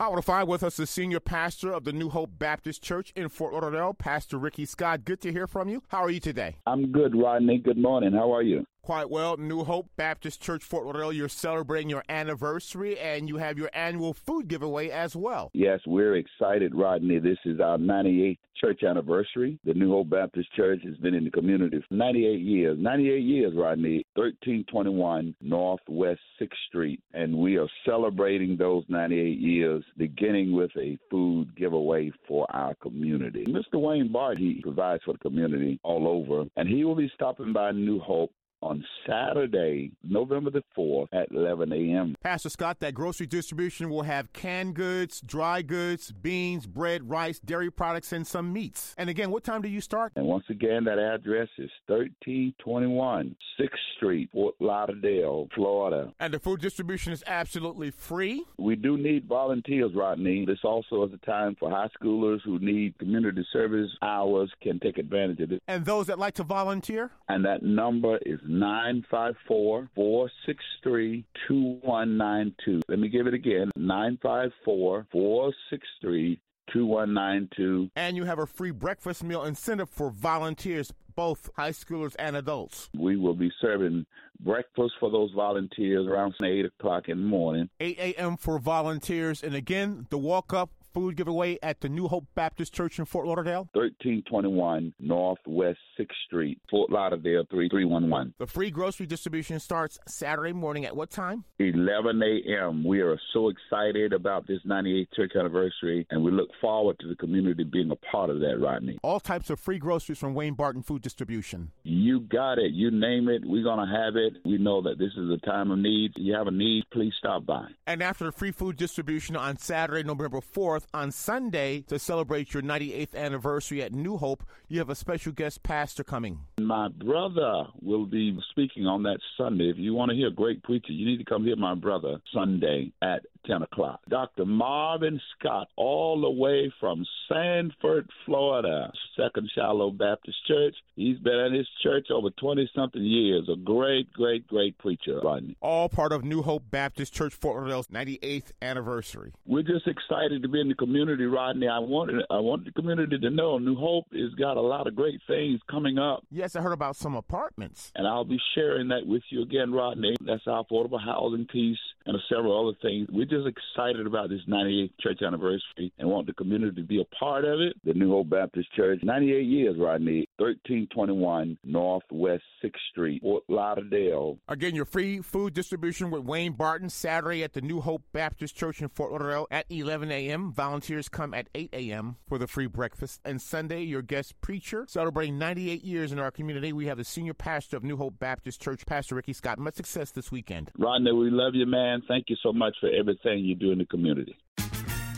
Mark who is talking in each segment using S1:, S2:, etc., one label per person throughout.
S1: I want to find with us the senior pastor of the New Hope Baptist Church in Fort Lauderdale, Pastor Ricky Scott. Good to hear from you. How are you today?
S2: I'm good, Rodney. Good morning. How are you?
S1: Quite well. New Hope Baptist Church, Fort Lauderdale, you're celebrating your anniversary and you have your annual food giveaway as well.
S2: Yes, we're excited, Rodney. This is our 98th church anniversary. The New Hope Baptist Church has been in the community for 98 years. 98 years, Rodney. 1321 Northwest 6th Street. And we are celebrating those 98 years, beginning with a food giveaway for our community. Mr. Wayne Barton, he provides for the community all over, and he will be stopping by New Hope on Saturday, November the 4th at 11 a.m.
S1: Pastor Scott, that grocery distribution will have canned goods, dry goods, beans, bread, rice, dairy products, and some meats. And again, what time do you start?
S2: And once again, that address is 1321 6th Street, Fort Lauderdale, Florida.
S1: And the food distribution is absolutely free?
S2: We do need volunteers, Rodney. This also is a time for high schoolers who need community service hours can take advantage of it.
S1: And those that like to volunteer?
S2: And that number is 954 463 2192. Let me give it again 954 463 2192.
S1: And you have a free breakfast meal incentive for volunteers, both high schoolers and adults.
S2: We will be serving breakfast for those volunteers around 8 o'clock in the morning.
S1: 8 a.m. for volunteers. And again, the walk up food giveaway at the New Hope Baptist Church in Fort Lauderdale?
S2: 1321 Northwest 6th Street, Fort Lauderdale 3311.
S1: The free grocery distribution starts Saturday morning at what time?
S2: 11 a.m. We are so excited about this 98th church anniversary, and we look forward to the community being a part of that, Rodney.
S1: All types of free groceries from Wayne Barton Food Distribution.
S2: You got it. You name it, we're going to have it. We know that this is a time of need. If you have a need, please stop by.
S1: And after the free food distribution on Saturday, November 4th, on Sunday to celebrate your 98th anniversary at New Hope, you have a special guest pastor coming.
S2: My brother will be speaking on that Sunday. If you want to hear a great preacher, you need to come hear my brother Sunday at 10 o'clock. Dr. Marvin Scott, all the way from Sanford, Florida, Second Shiloh Baptist Church. He's been at his church over 20 something years. A great, great, great preacher, Rodney.
S1: All part of New Hope Baptist Church, Fort Lauderdale's 98th anniversary.
S2: We're just excited to be in the community, Rodney. I wanted, I want the community to know New Hope has got a lot of great things coming up.
S1: Yes, I heard about some apartments.
S2: And I'll be sharing that with you again, Rodney. That's our affordable housing piece and several other things. We're just excited about this 98th church anniversary and want the community to be a part of it. The New Hope Baptist Church, 98 years, Rodney, 1321 Northwest 6th Street, Fort Lauderdale.
S1: Again, your free food distribution with Wayne Barton Saturday at the New Hope Baptist Church in Fort Lauderdale at 11 a.m. Volunteers come at 8 a.m. for the free breakfast. And Sunday, your guest preacher celebrating 98 years in our community. We have the senior pastor of New Hope Baptist Church, Pastor Ricky Scott. Much success this weekend.
S2: Rodney, we love you, man. Thank you so much for everything you do in the community.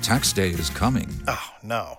S3: Tax day is coming.
S4: Oh, no.